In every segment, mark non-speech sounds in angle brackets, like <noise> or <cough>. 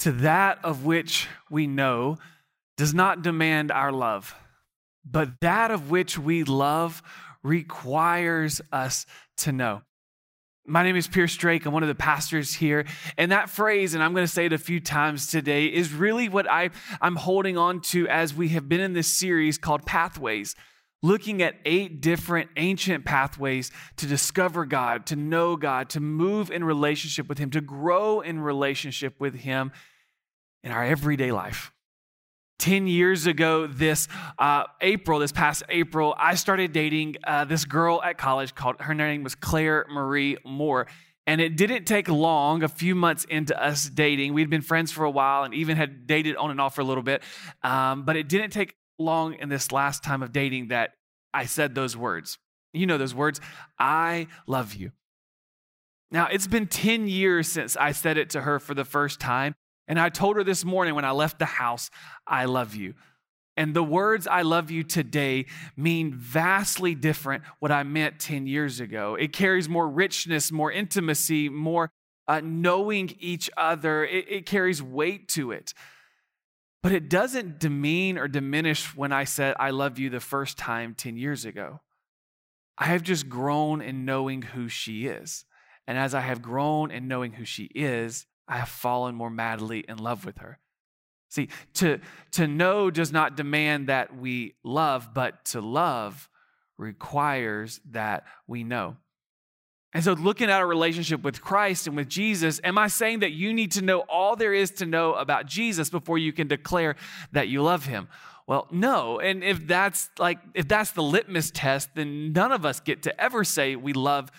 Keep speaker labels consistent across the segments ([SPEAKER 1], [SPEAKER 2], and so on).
[SPEAKER 1] to that of which we know does not demand our love, but that of which we love requires us to know. My name is Pierce Drake. I'm one of the pastors here. And that phrase, and I'm going to say it a few times today, is really what I, I'm holding on to as we have been in this series called Pathways, looking at eight different ancient pathways to discover God, to know God, to move in relationship with Him, to grow in relationship with Him in our everyday life. 10 years ago, this uh, April, this past April, I started dating uh, this girl at college called, her name was Claire Marie Moore. And it didn't take long, a few months into us dating. We'd been friends for a while and even had dated on and off for a little bit. Um, but it didn't take long in this last time of dating that I said those words. You know those words I love you. Now, it's been 10 years since I said it to her for the first time. And I told her this morning when I left the house, I love you. And the words I love you today mean vastly different what I meant 10 years ago. It carries more richness, more intimacy, more uh, knowing each other. It, it carries weight to it. But it doesn't demean or diminish when I said, I love you the first time 10 years ago. I have just grown in knowing who she is. And as I have grown in knowing who she is, I have fallen more madly in love with her. See, to, to know does not demand that we love, but to love requires that we know. And so, looking at a relationship with Christ and with Jesus, am I saying that you need to know all there is to know about Jesus before you can declare that you love him? Well, no. And if that's like, if that's the litmus test, then none of us get to ever say we love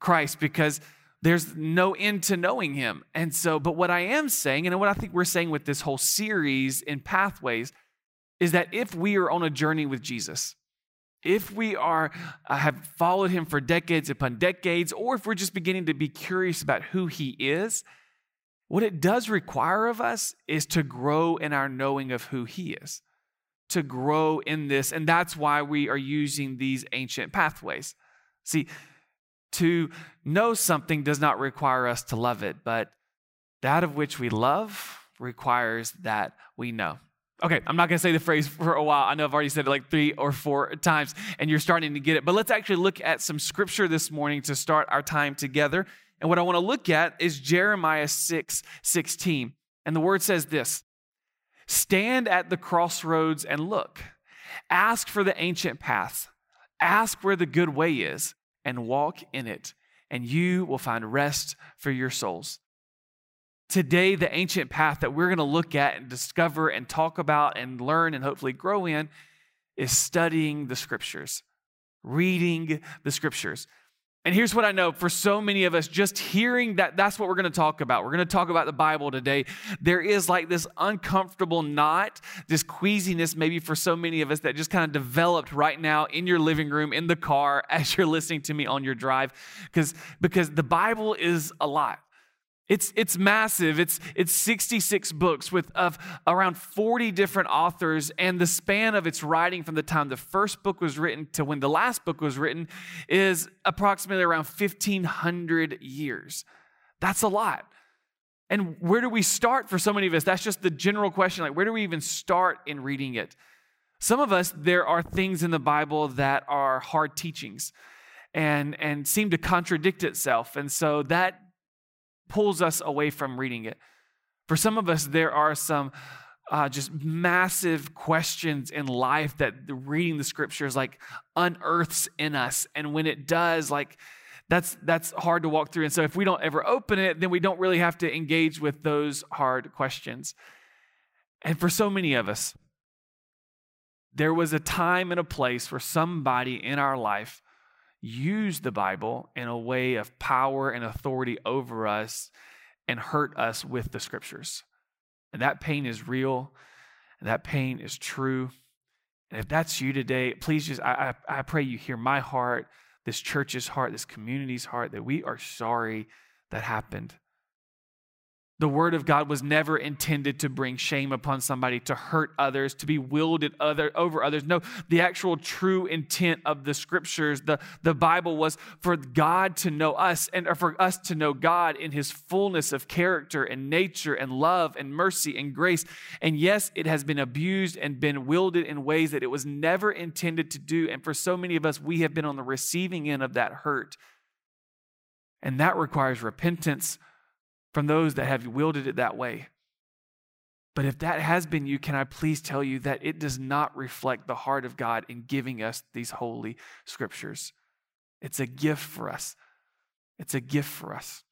[SPEAKER 1] Christ because there's no end to knowing him. And so, but what I am saying, and what I think we're saying with this whole series in Pathways, is that if we are on a journey with Jesus, if we are uh, have followed him for decades upon decades, or if we're just beginning to be curious about who he is, what it does require of us is to grow in our knowing of who he is, to grow in this. And that's why we are using these ancient pathways. See, to know something does not require us to love it, but that of which we love requires that we know. Okay, I'm not to say the phrase <laughs> for a while. I know I've already said it like three or four times, and you're starting to get it. But let's actually look at some scripture this morning to start our time together. And what I want to look at is Jeremiah 6 16. And the word says this Stand at the crossroads and look. Ask for the ancient paths. Ask where the good way is and walk in it, and you will find rest for your souls. Today, the ancient path that we're going to look at and discover and talk about and learn and hopefully grow in is studying the scriptures, reading the scriptures. And here's what I know for so many of us, just hearing that that's what we're going to talk about. We're going to talk about the Bible today. There is like this uncomfortable knot, this queasiness, maybe for so many of us that just kind of developed right now in your living room, in the car, <laughs> as you're listening to me on your drive. Because because the Bible is a lot. It's, it's massive. It's, it's 66 books with of around 40 different authors, and the span of its writing from the time the first book was written to when the last book was written is approximately around 1,500 years. That's a lot. And where do we start for so many of us? That's just the general question. Like, where do we even start in reading it? Some of us, there are things in the Bible that are hard teachings and, and seem to contradict itself. And so that pulls us away from reading it. For some of us, there are some uh, just massive questions in life that reading the scriptures like unearths in us. And when it does, like, that's that's hard to walk through and so if we don't ever open it then we don't really have to engage with those hard questions and for so many of us there was a time and a place where somebody in our life use the Bible in a way of power and authority over us and hurt us with the scriptures. And that pain is real, and that pain is true. And if that's you today, please just, I, I, I pray you hear my heart, this church's heart, this community's heart, that we are sorry that happened. The word of God was never intended to bring shame upon somebody, to hurt others, to be wielded other, over others. No, the actual true intent of the scriptures, the, the Bible was for God to know us and for us to know God in his fullness of character and nature and love and mercy and grace. And yes, it has been abused and been wielded in ways that it was never intended to do. And for so many of us, we have been on the receiving end of that hurt. And that requires repentance from those that have wielded it that way. But if that has been you, can I please tell you that it does not reflect the heart of God in giving us these holy scriptures? It's a gift for us. It's a gift for us.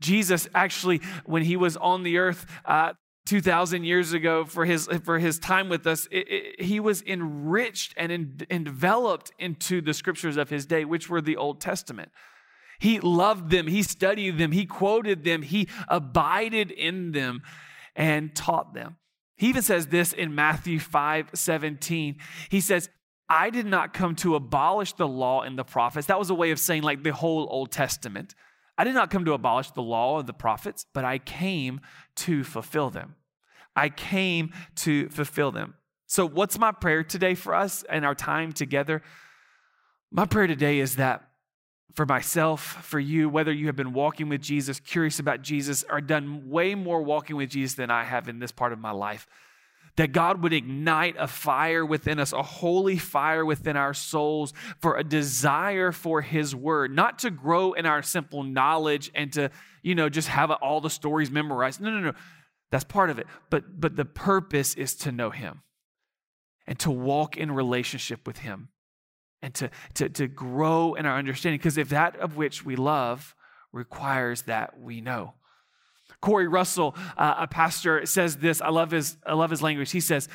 [SPEAKER 1] Jesus actually, when he was on the earth, uh, 2,000 years ago for his, for his time with us, it, it, he was enriched and in, enveloped into the scriptures of his day, which were the Old Testament. He loved them, he studied them, he quoted them, he abided in them and taught them. He even says this in Matthew 5 17. He says, I did not come to abolish the law and the prophets. That was a way of saying, like, the whole Old Testament. I did not come to abolish the law and the prophets, but I came to fulfill them. I came to fulfill them. So, what's my prayer today for us and our time together? My prayer today is that for myself, for you, whether you have been walking with Jesus, curious about Jesus, or done way more walking with Jesus than I have in this part of my life, that God would ignite a fire within us, a holy fire within our souls for a desire for His Word, not to grow in our simple knowledge and to, you know, just have all the stories memorized. No, no, no. That's part of it. But, but the purpose is to know Him and to walk in relationship with Him and to, to, to grow in our understanding. Because if that of which we love requires that we know. Corey Russell, uh, a pastor, says this. I love his, I love his language. He says,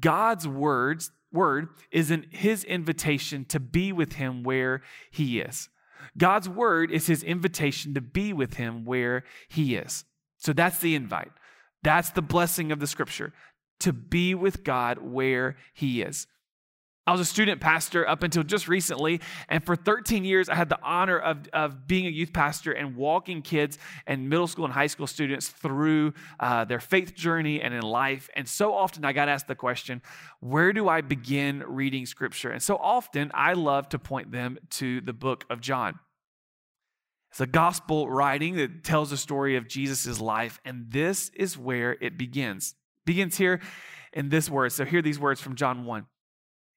[SPEAKER 1] God's words, word is in his invitation to be with him where he is. God's word is his invitation to be with him where he is. So that's the invite. That's the blessing of the scripture to be with God where he is. I was a student pastor up until just recently, and for 13 years, I had the honor of, of being a youth pastor and walking kids and middle school and high school students through uh, their faith journey and in life. And so often I got asked the question, where do I begin reading scripture? And so often I love to point them to the book of John. It's a gospel writing that tells the story of Jesus' life, and this is where it begins. It begins here in this word. So, hear these words from John 1.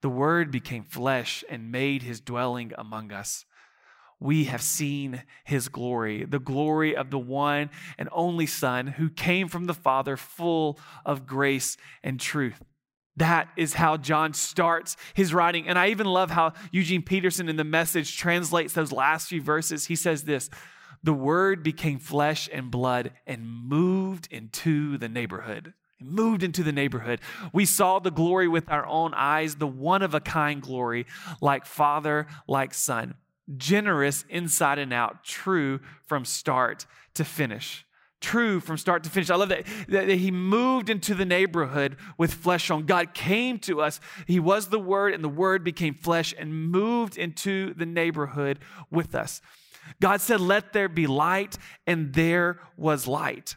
[SPEAKER 1] The Word became flesh and made his dwelling among us. We have seen his glory, the glory of the one and only Son who came from the Father, full of grace and truth. That is how John starts his writing. And I even love how Eugene Peterson in the message translates those last few verses. He says this The Word became flesh and blood and moved into the neighborhood moved into the neighborhood. We saw the glory with our own eyes, the one of a kind glory, like Father, like Son, generous inside and out, true from start to finish. True from start to finish. I love that, that he moved into the neighborhood with flesh on. God came to us. He was the Word, and the Word became flesh and moved into the neighborhood with us. God said, Let there be light, and there was light.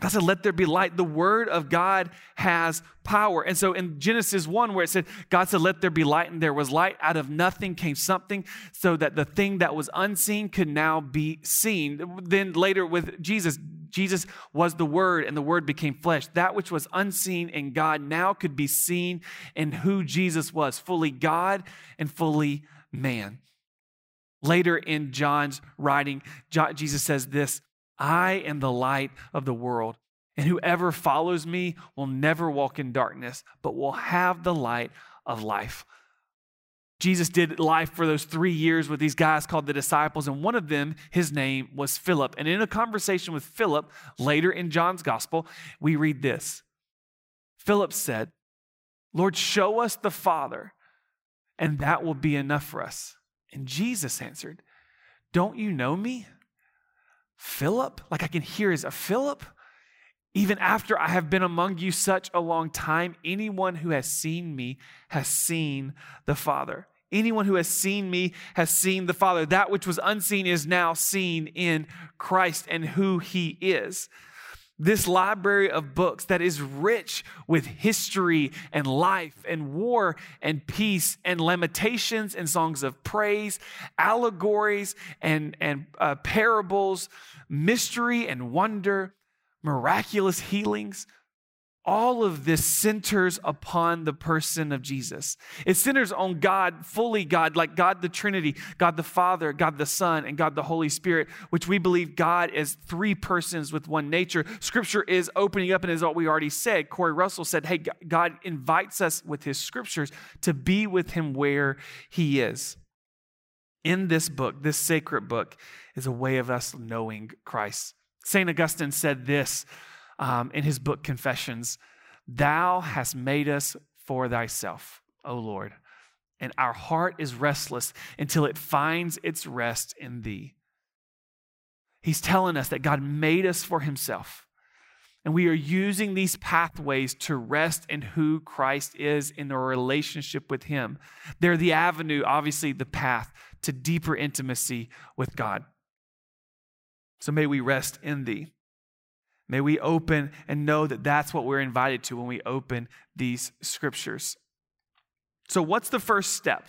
[SPEAKER 1] God said, Let there be light. The word of God has power. And so in Genesis 1, where it said, God said, Let there be light, and there was light, out of nothing came something, so that the thing that was unseen could now be seen. Then later with Jesus, Jesus was the Word, and the Word became flesh. That which was unseen in God now could be seen in who Jesus was, fully God and fully man. Later in John's writing, Jesus says this I am the light of the world, and whoever follows me will never walk in darkness, but will have the light of life. Jesus did life for those three years with these guys called the disciples, and one of them, his name was Philip. And in a conversation with Philip later in John's gospel, we read this Philip said, Lord, show us the Father, and that will be enough for us. And Jesus answered, Don't you know me? Philip? Like I can hear is a Philip? Even after I have been among you such a long time, anyone who has seen me has seen the Father. Anyone who has seen me has seen the Father. That which was unseen is now seen in Christ and who he is this library of books that is rich with history and life and war and peace and lamentations and songs of praise, allegories and, and uh, parables, mystery and wonder, miraculous healings, all of this centers upon the person of Jesus. It centers on God, fully God, like God the Trinity, God the Father, God the Son, and God the Holy Spirit, which we believe God is three persons with one nature. Scripture is opening up, and as what we already said, Corey Russell said, Hey, God invites us with his scriptures to be with him where he is. In this book, this sacred book, is a way of us knowing Christ. St. Augustine said this um, in his book Confessions Thou hast made us for thyself, O Lord, and our heart is restless until it finds its rest in thee. He's telling us that God made us for himself. And we are using these pathways to rest in who Christ is in our relationship with Him. They're the avenue, obviously, the path to deeper intimacy with God. So may we rest in Thee. May we open and know that that's what we're invited to when we open these scriptures. So, what's the first step?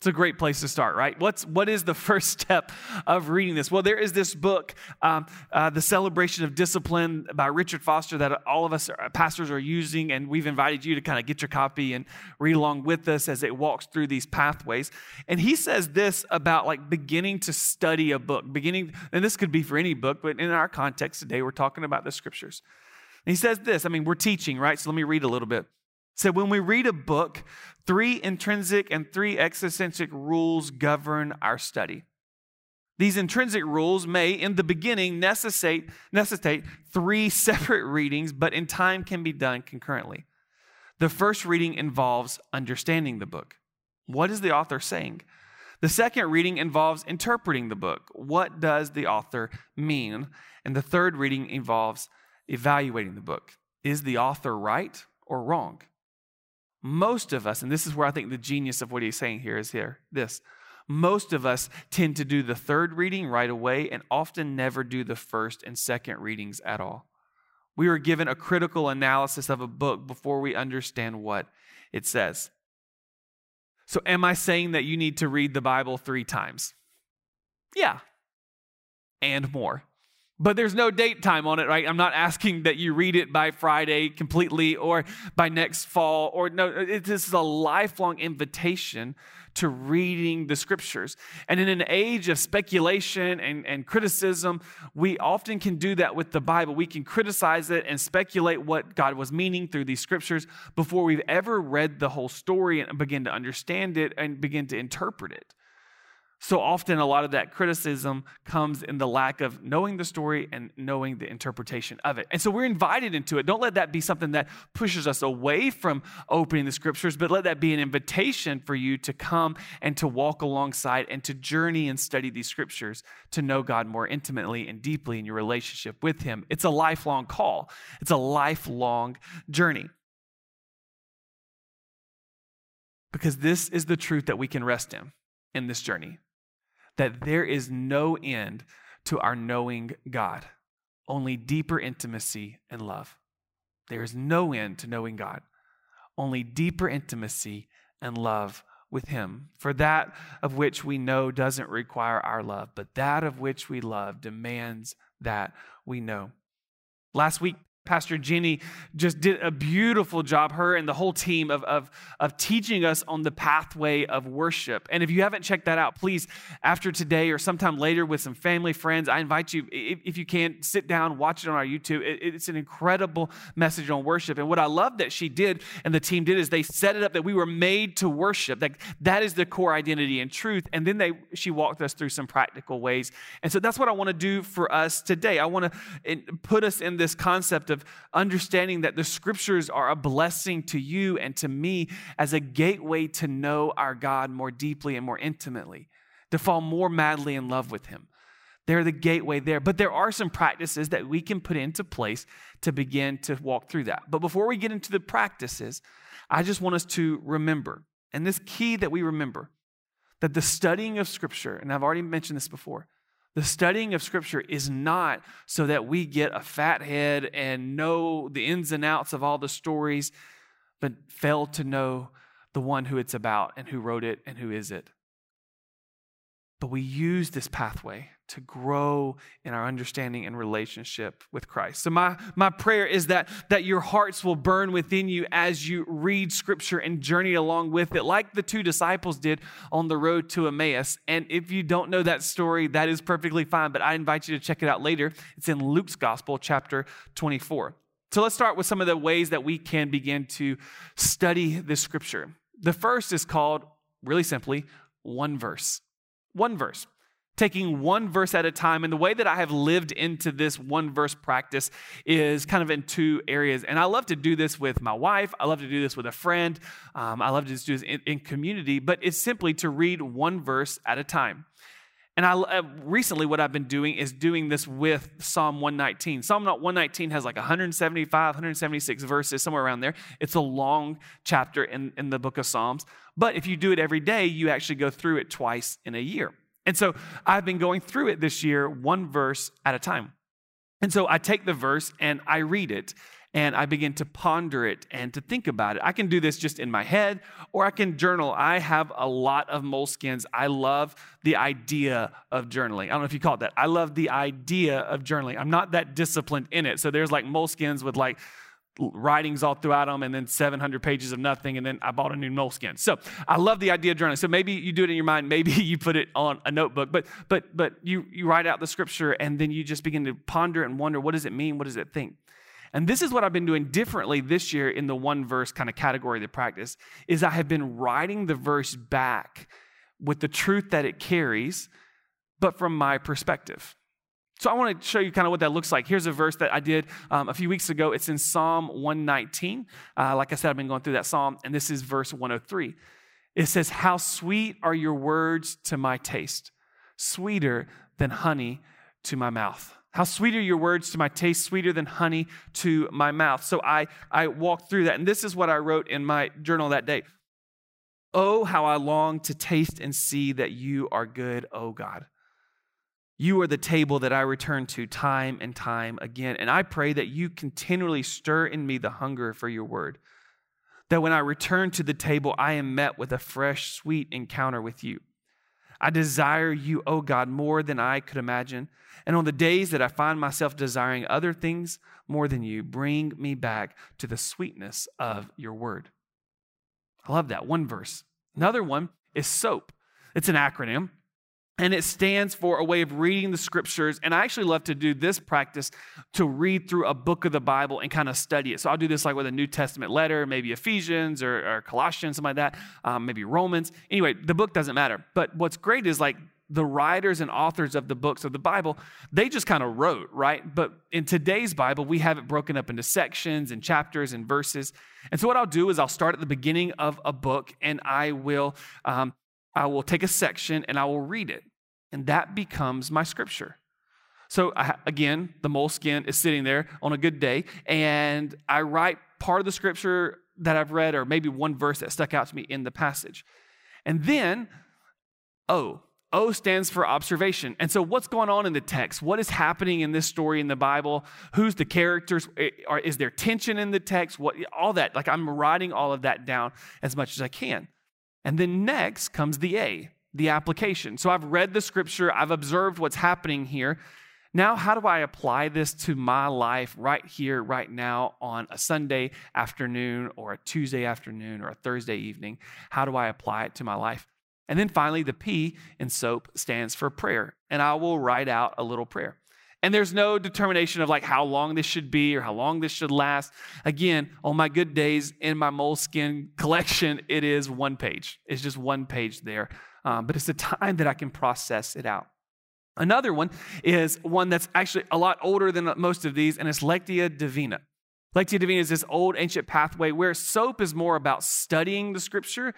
[SPEAKER 1] It's a great place to start, right? What's what is the <laughs> first step of reading this? Well, there is this book, um, uh, "The Celebration of Discipline" by Richard Foster, that all of us are, pastors are using, and we've invited you to kind of get your copy and read along with us as it walks through these pathways. And he says this about like beginning to study a book, beginning, and this could be for any book, but in our context today, we're talking about the scriptures. And he says this. I mean, we're teaching, right? So let me read a little bit. So when we read a book, three intrinsic and three extrinsic rules govern our study. These intrinsic rules may, in the beginning, necessitate, necessitate three <laughs> separate readings, but in time can be done concurrently. The first reading involves understanding the book. What is the author saying? The second reading involves interpreting the book. What does the author mean? And the third reading involves evaluating the book. Is the author right or wrong? Most of us, and this is where I think the genius of what he's saying here is here this. Most of us tend to do the third reading right away and often never do the first and second readings at all. We are given a critical analysis of a book before we understand what it says. So, am I saying that you need to read the Bible three times? Yeah, and more but there's no date time on it, right? I'm not asking that you read it by Friday completely or by next fall, or no, it, this is a lifelong invitation to reading the scriptures. And in an age of speculation and, and criticism, we often can do that with the Bible. We can criticize it and speculate what God was meaning through these scriptures before we've ever read the whole story and begin to understand it and begin to interpret it. So often, a lot of that criticism comes in the lack of knowing the story and knowing the interpretation of it. And so we're invited into it. Don't let that be something that pushes us away from opening the scriptures, but let that be an invitation for you to come and to walk alongside and to journey and study these scriptures to know God more intimately and deeply in your relationship with Him. It's a lifelong call, it's a lifelong journey. Because this is the truth that we can rest in in this journey that there is no end to our knowing God, only deeper intimacy and love. There is no end to knowing God, only deeper intimacy and love with Him. For that of which we know doesn't require our love, but that of which we love demands that we know. Last week, Pastor Jenny just did a beautiful job, her and the whole team, of, of, of teaching us on the pathway of worship. And if you haven't checked that out, please, after today or sometime later with some family, friends, I invite you, if, if you can, sit down, watch it on our YouTube. It, it's an incredible message on worship. And what I love that she did and the team did is they set it up that we were made to worship. That, that is the core identity and truth. And then they she walked us through some practical ways. And so that's what I want to do for us today. I want to put us in this concept of understanding that the scriptures are a blessing to you and to me as a gateway to know our God more deeply and more intimately, to fall more madly in love with Him. They're the gateway there. But there are some practices that we can put into place to begin to walk through that. But before we get into the practices, I just want us to remember, and this key that we remember, that the studying of Scripture, and I've already mentioned this before, the studying of Scripture is not so that we get a fat head and know the ins and outs of all the stories, but fail to know the one who it's about and who wrote it and who is it. But we use this pathway to grow in our understanding and relationship with Christ. So my, my prayer is that, that your hearts will burn within you as you read scripture and journey along with it, like the two disciples did on the road to Emmaus. And if you don't know that story, that is perfectly fine, but I invite you to check it out later. It's in Luke's gospel, chapter 24. So let's start with some of the ways that we can begin to study this scripture. The first is called, really simply, one verse. One verse taking one verse at a time. And the way that I have lived into this one verse practice is kind of in two areas. And I love to do this with my wife, I love to do this with a friend, um, I love to do this in, in, community, but it's simply to read one verse at a time. And I uh, recently, what I've been doing is doing this with Psalm 119. Psalm 119 has like 175, 176 verses, somewhere around there. It's a long chapter in, in the book of Psalms. But if you do it every day, you actually go through it twice in a year. And so I've been going through it this year, one verse at a time. And so I take the verse and I read it and I begin to ponder it and to think about it. I can do this just in my head or I can journal. I have a lot of moleskins. I love the idea of journaling. I don't know if you call it that. I love the idea of journaling. I'm not that disciplined in it. So there's like moleskins with like writings all throughout them and then 700 pages of nothing and then i bought a new moleskin. So i love the idea of journaling. So maybe you do it in your mind maybe <laughs> you put it on a notebook but but but you you write out the scripture and then you just begin to ponder and wonder what does it mean? What does it think? And this is what i've been doing differently this year in the one verse kind of category of the practice is i have been writing the verse back with the truth that it carries but from my perspective so I want to show you kind of what that looks like. Here's a verse that I did um, a few weeks ago. It's in Psalm 119. Uh, like I said, I've been going through that psalm, and this is verse 103. It says, How sweet are your words to my taste, sweeter than honey to my mouth. How sweet are your words to my taste, sweeter than honey to my mouth. So I, I walked through that, and this is what I wrote in my journal that day. Oh, how I long to taste and see that you are good, oh God. You are the table that I return to time and time again. And I pray that you continually stir in me the hunger for your word. That when I return to the table, I am met with a fresh, sweet encounter with you. I desire you, O oh God, more than I could imagine. And on the days that I find myself desiring other things more than you, bring me back to the sweetness of your word. I love that. One verse. Another one is SOAP. It's an acronym and it stands for a way of reading the scriptures. And I actually love to do this practice to read through a book of the Bible and kind of study it. So I'll do this like with a New Testament letter, maybe Ephesians or, or Colossians, something like that, um, maybe Romans. Anyway, the book doesn't matter. But what's great is like the writers and authors of the books of the Bible, they just kind of wrote, right? But in today's Bible, we have it broken up into sections and chapters and verses. And so what I'll do is I'll start at the beginning of a book and I will. Um, I will take a section and I will read it and that becomes my scripture. So I, again, the moleskin is sitting there on a good day, and I write part of the scripture that I've read, or maybe one verse that stuck out to me in the passage. And then O. O stands for observation. And so, what's going on in the text? What is happening in this story in the Bible? Who's the characters? Is there tension in the text? What, all that. Like, I'm writing all of that down as much as I can. And then next comes the A the application. So I've read the scripture, I've observed what's happening here. Now, how do I apply this to my life right here, right now, on a Sunday afternoon or a Tuesday afternoon or a Thursday evening? How do I apply it to my life? And then finally, the P in SOAP stands for prayer. And I will write out a little prayer. And there's no determination of like how long this should be or how long this should last. Again, on my good days in my Moleskine collection, <laughs> it is one page. It's just one page there. Um, but it's a time that I can process it out. Another one is one that's actually a lot older than most of these, and it's Lectio Divina. Lectio Divina is this old ancient pathway where soap is more about studying the scripture.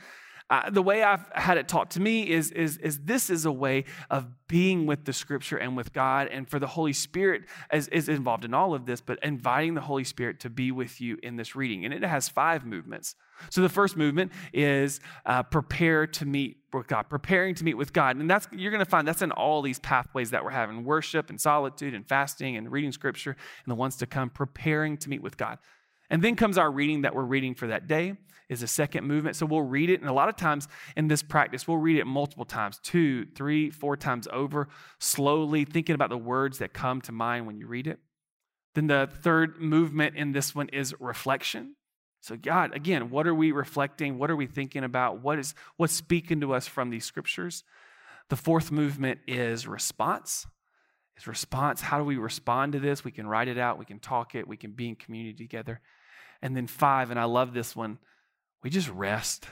[SPEAKER 1] Uh, the way I've had it taught to me is, is, is this is a way of being with the scripture and with God, and for the Holy Spirit is, is involved in all of this, but inviting the Holy Spirit to be with you in this reading. And it has five movements. So the first movement is uh, prepare to meet with God, preparing to meet with God. And that's you're going to find that's in all these pathways that we're having worship and solitude and fasting and reading scripture and the ones to come, preparing to meet with God. And then comes our reading that we're reading for that day is a second movement. So we'll read it. And a lot of times in this practice, we'll read it multiple times, two, three, four times over, slowly thinking about the words that come to mind when you read it. Then the third movement in this one is reflection. So, God, again, what are we reflecting? What are we thinking about? What is what's speaking to us from these scriptures? The fourth movement is response. Is response. How do we respond to this? We can write it out, we can talk it, we can be in community together. And then five, and I love this one, we just rest.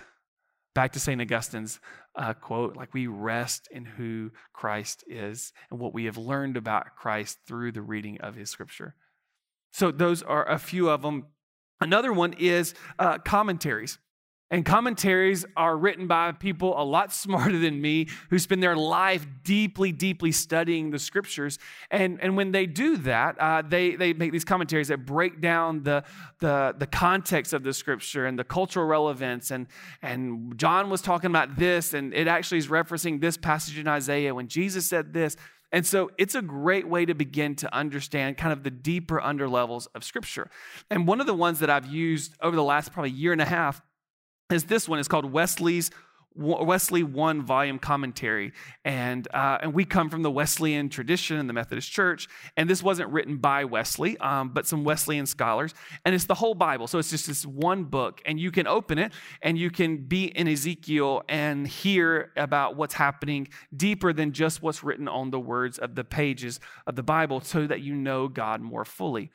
[SPEAKER 1] Back to St. Augustine's uh, quote, like we rest in who Christ is and what we have learned about Christ through the reading of his scripture. So, those are a few of them Another one is uh, commentaries. And commentaries are written by people a lot <laughs> smarter than me who spend their life deeply, deeply studying the scriptures. And, and when they do that, uh, they, they make these commentaries that break down the, the, the context of the scripture and the cultural relevance. And, and John was talking about this, and it actually is referencing this passage in Isaiah when Jesus said this. And so it's a great way to begin to understand kind of the deeper underlevels of Scripture. And one of the ones that I've used over the last probably year and a half is this one. It's called Wesley's Wesley one volume commentary, and uh, and we come from the Wesleyan tradition in the Methodist Church, and this wasn't written by Wesley, um, but some Wesleyan scholars, and it's the whole Bible. So it's just this one book, and you can open it, and you can be in Ezekiel and hear about what's happening deeper than just what's written on the words of the pages of the Bible, so that you know God more fully.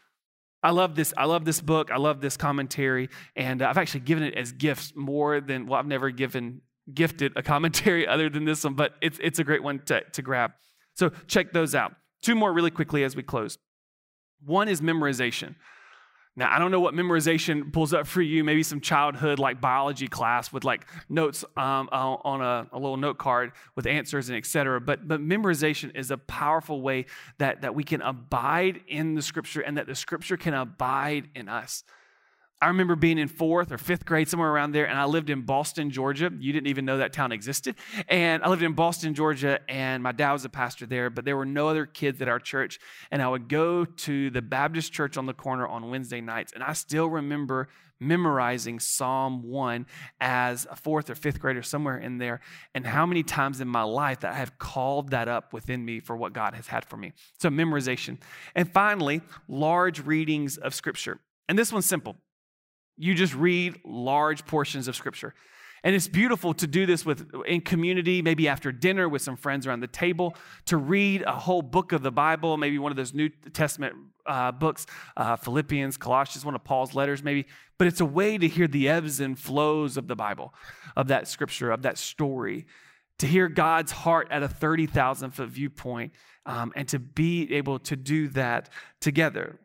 [SPEAKER 1] I love this. I love this book. I love this commentary, and uh, I've actually given it as gifts more than well. I've never given gifted a commentary <laughs> other than this one, but it's, it's a great one to, to grab. So check those out. Two more really quickly as we close. One is memorization. Now, I don't know what memorization pulls up for you. Maybe some childhood like biology class with like notes um, on a, a, little note card with answers and etc. But but memorization is a powerful way that that we can abide in the scripture and that the scripture can abide in us. I remember being in fourth or fifth grade, somewhere around there, and I lived in Boston, Georgia. You didn't even know that town existed. And I lived in Boston, Georgia, and my dad was a pastor there, but there were no other kids at our church. And I would go to the Baptist church on the corner on Wednesday nights. And I still remember memorizing Psalm 1 as a fourth or fifth grader, somewhere in there, and how many times in my life that I have called that up within me for what God has had for me. So, memorization. And finally, large readings of Scripture. And this one's simple you just read large portions of scripture. And it's beautiful to do this with in community, maybe after dinner with some friends around the table, to read a whole book of the Bible, maybe one of those New Testament uh, books, uh, Philippians, Colossians, one of Paul's letters, maybe. But it's a way to hear the ebbs and flows of the Bible, of that scripture, of that story, to hear God's heart at a 30,000 foot viewpoint, um, and to be able to do that together.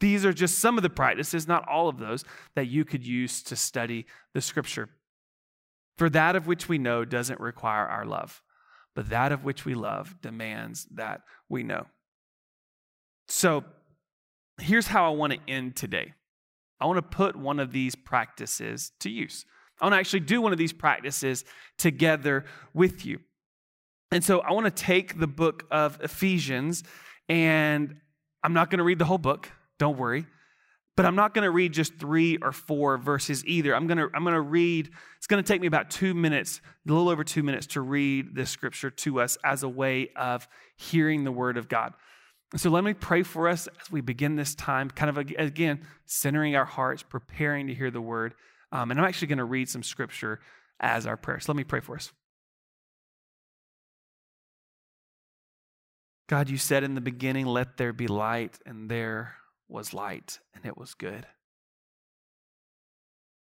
[SPEAKER 1] These are just some of the practices, not all of those, that you could use to study the scripture. For that of which we know doesn't require our love, but that of which we love demands that we know. So here's how I want to end today I want to put one of these practices to use. I want to actually do one of these practices together with you. And so I want to take the book of Ephesians, and I'm not going to read the whole book. Don't worry. But I'm not going to read just three or four verses either. I'm going to, I'm going to read, it's going to take me about two minutes, a little over two minutes to read this scripture to us as a way of hearing the word of God. So let me pray for us as we begin this time, kind of again, centering our hearts, preparing to hear the word. Um, and I'm actually going to read some scripture as our prayer. So let me pray for us. God, you said in the beginning, let there be light, and there was light, and it was good.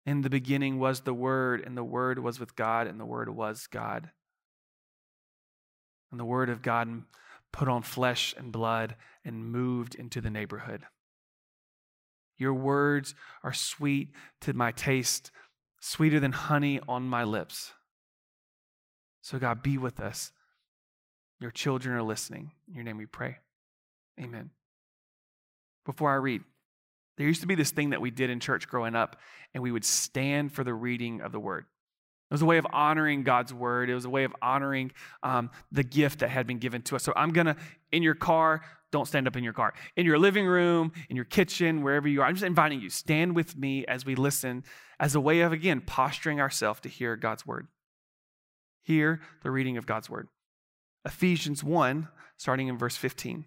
[SPEAKER 1] In the beginning was the Word, and the Word was with God, and the Word was God. And the Word of God put on flesh and blood and moved into the neighborhood. Your words are sweet to my taste, sweeter than honey on my lips. So, God, be with us. Your children are listening. In your name we pray. Amen. Before I read, there used to be this thing that we did in church growing up, and we would stand for the reading of the word. It was a way of honoring God's word. It was a way of honoring um, the gift that had been given to us. So I'm going to, in your car, don't stand up in your car. In your living room, in your kitchen, wherever you are, I'm just inviting you, stand with me as we listen as a way of, again, posturing ourselves to hear God's word. Hear the reading of God's word. Ephesians 1, starting in verse 15.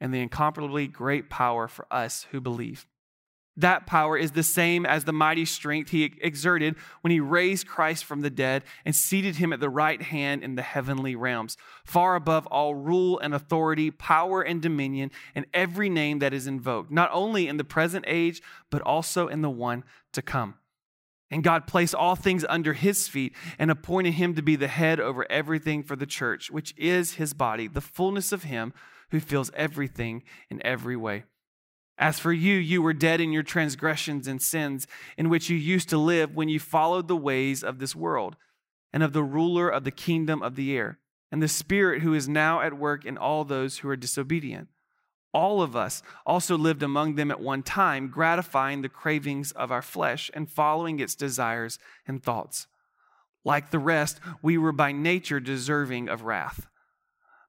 [SPEAKER 1] and the incomparably great power for us who believe. That power is the same as the mighty strength he exerted when he raised Christ from the dead and seated him at the right hand in the heavenly realms, far above all rule and authority, power and dominion, and every name that is invoked, not only in the present age, but also in the one to come. And God placed all things under his feet and appointed him to be the head over everything for the church, which is his body, the fullness of him who fills everything in every way. As for you, you were dead in your transgressions and sins, in which you used to live when you followed the ways of this world and of the ruler of the kingdom of the air, and the Spirit who is now at work in all those who are disobedient. All of us also lived among them at one time, gratifying the cravings of our flesh and following its desires and thoughts. Like the rest, we were by nature deserving of wrath.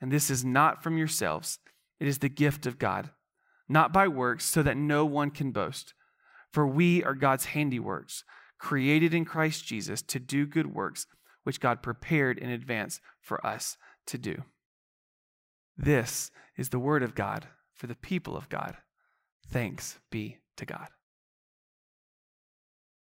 [SPEAKER 1] And this is not from yourselves, it is the gift of God, not by works, so that no one can boast. For we are God's handiworks, created in Christ Jesus to do good works, which God prepared in advance for us to do. This is the word of God for the people of God. Thanks be to God.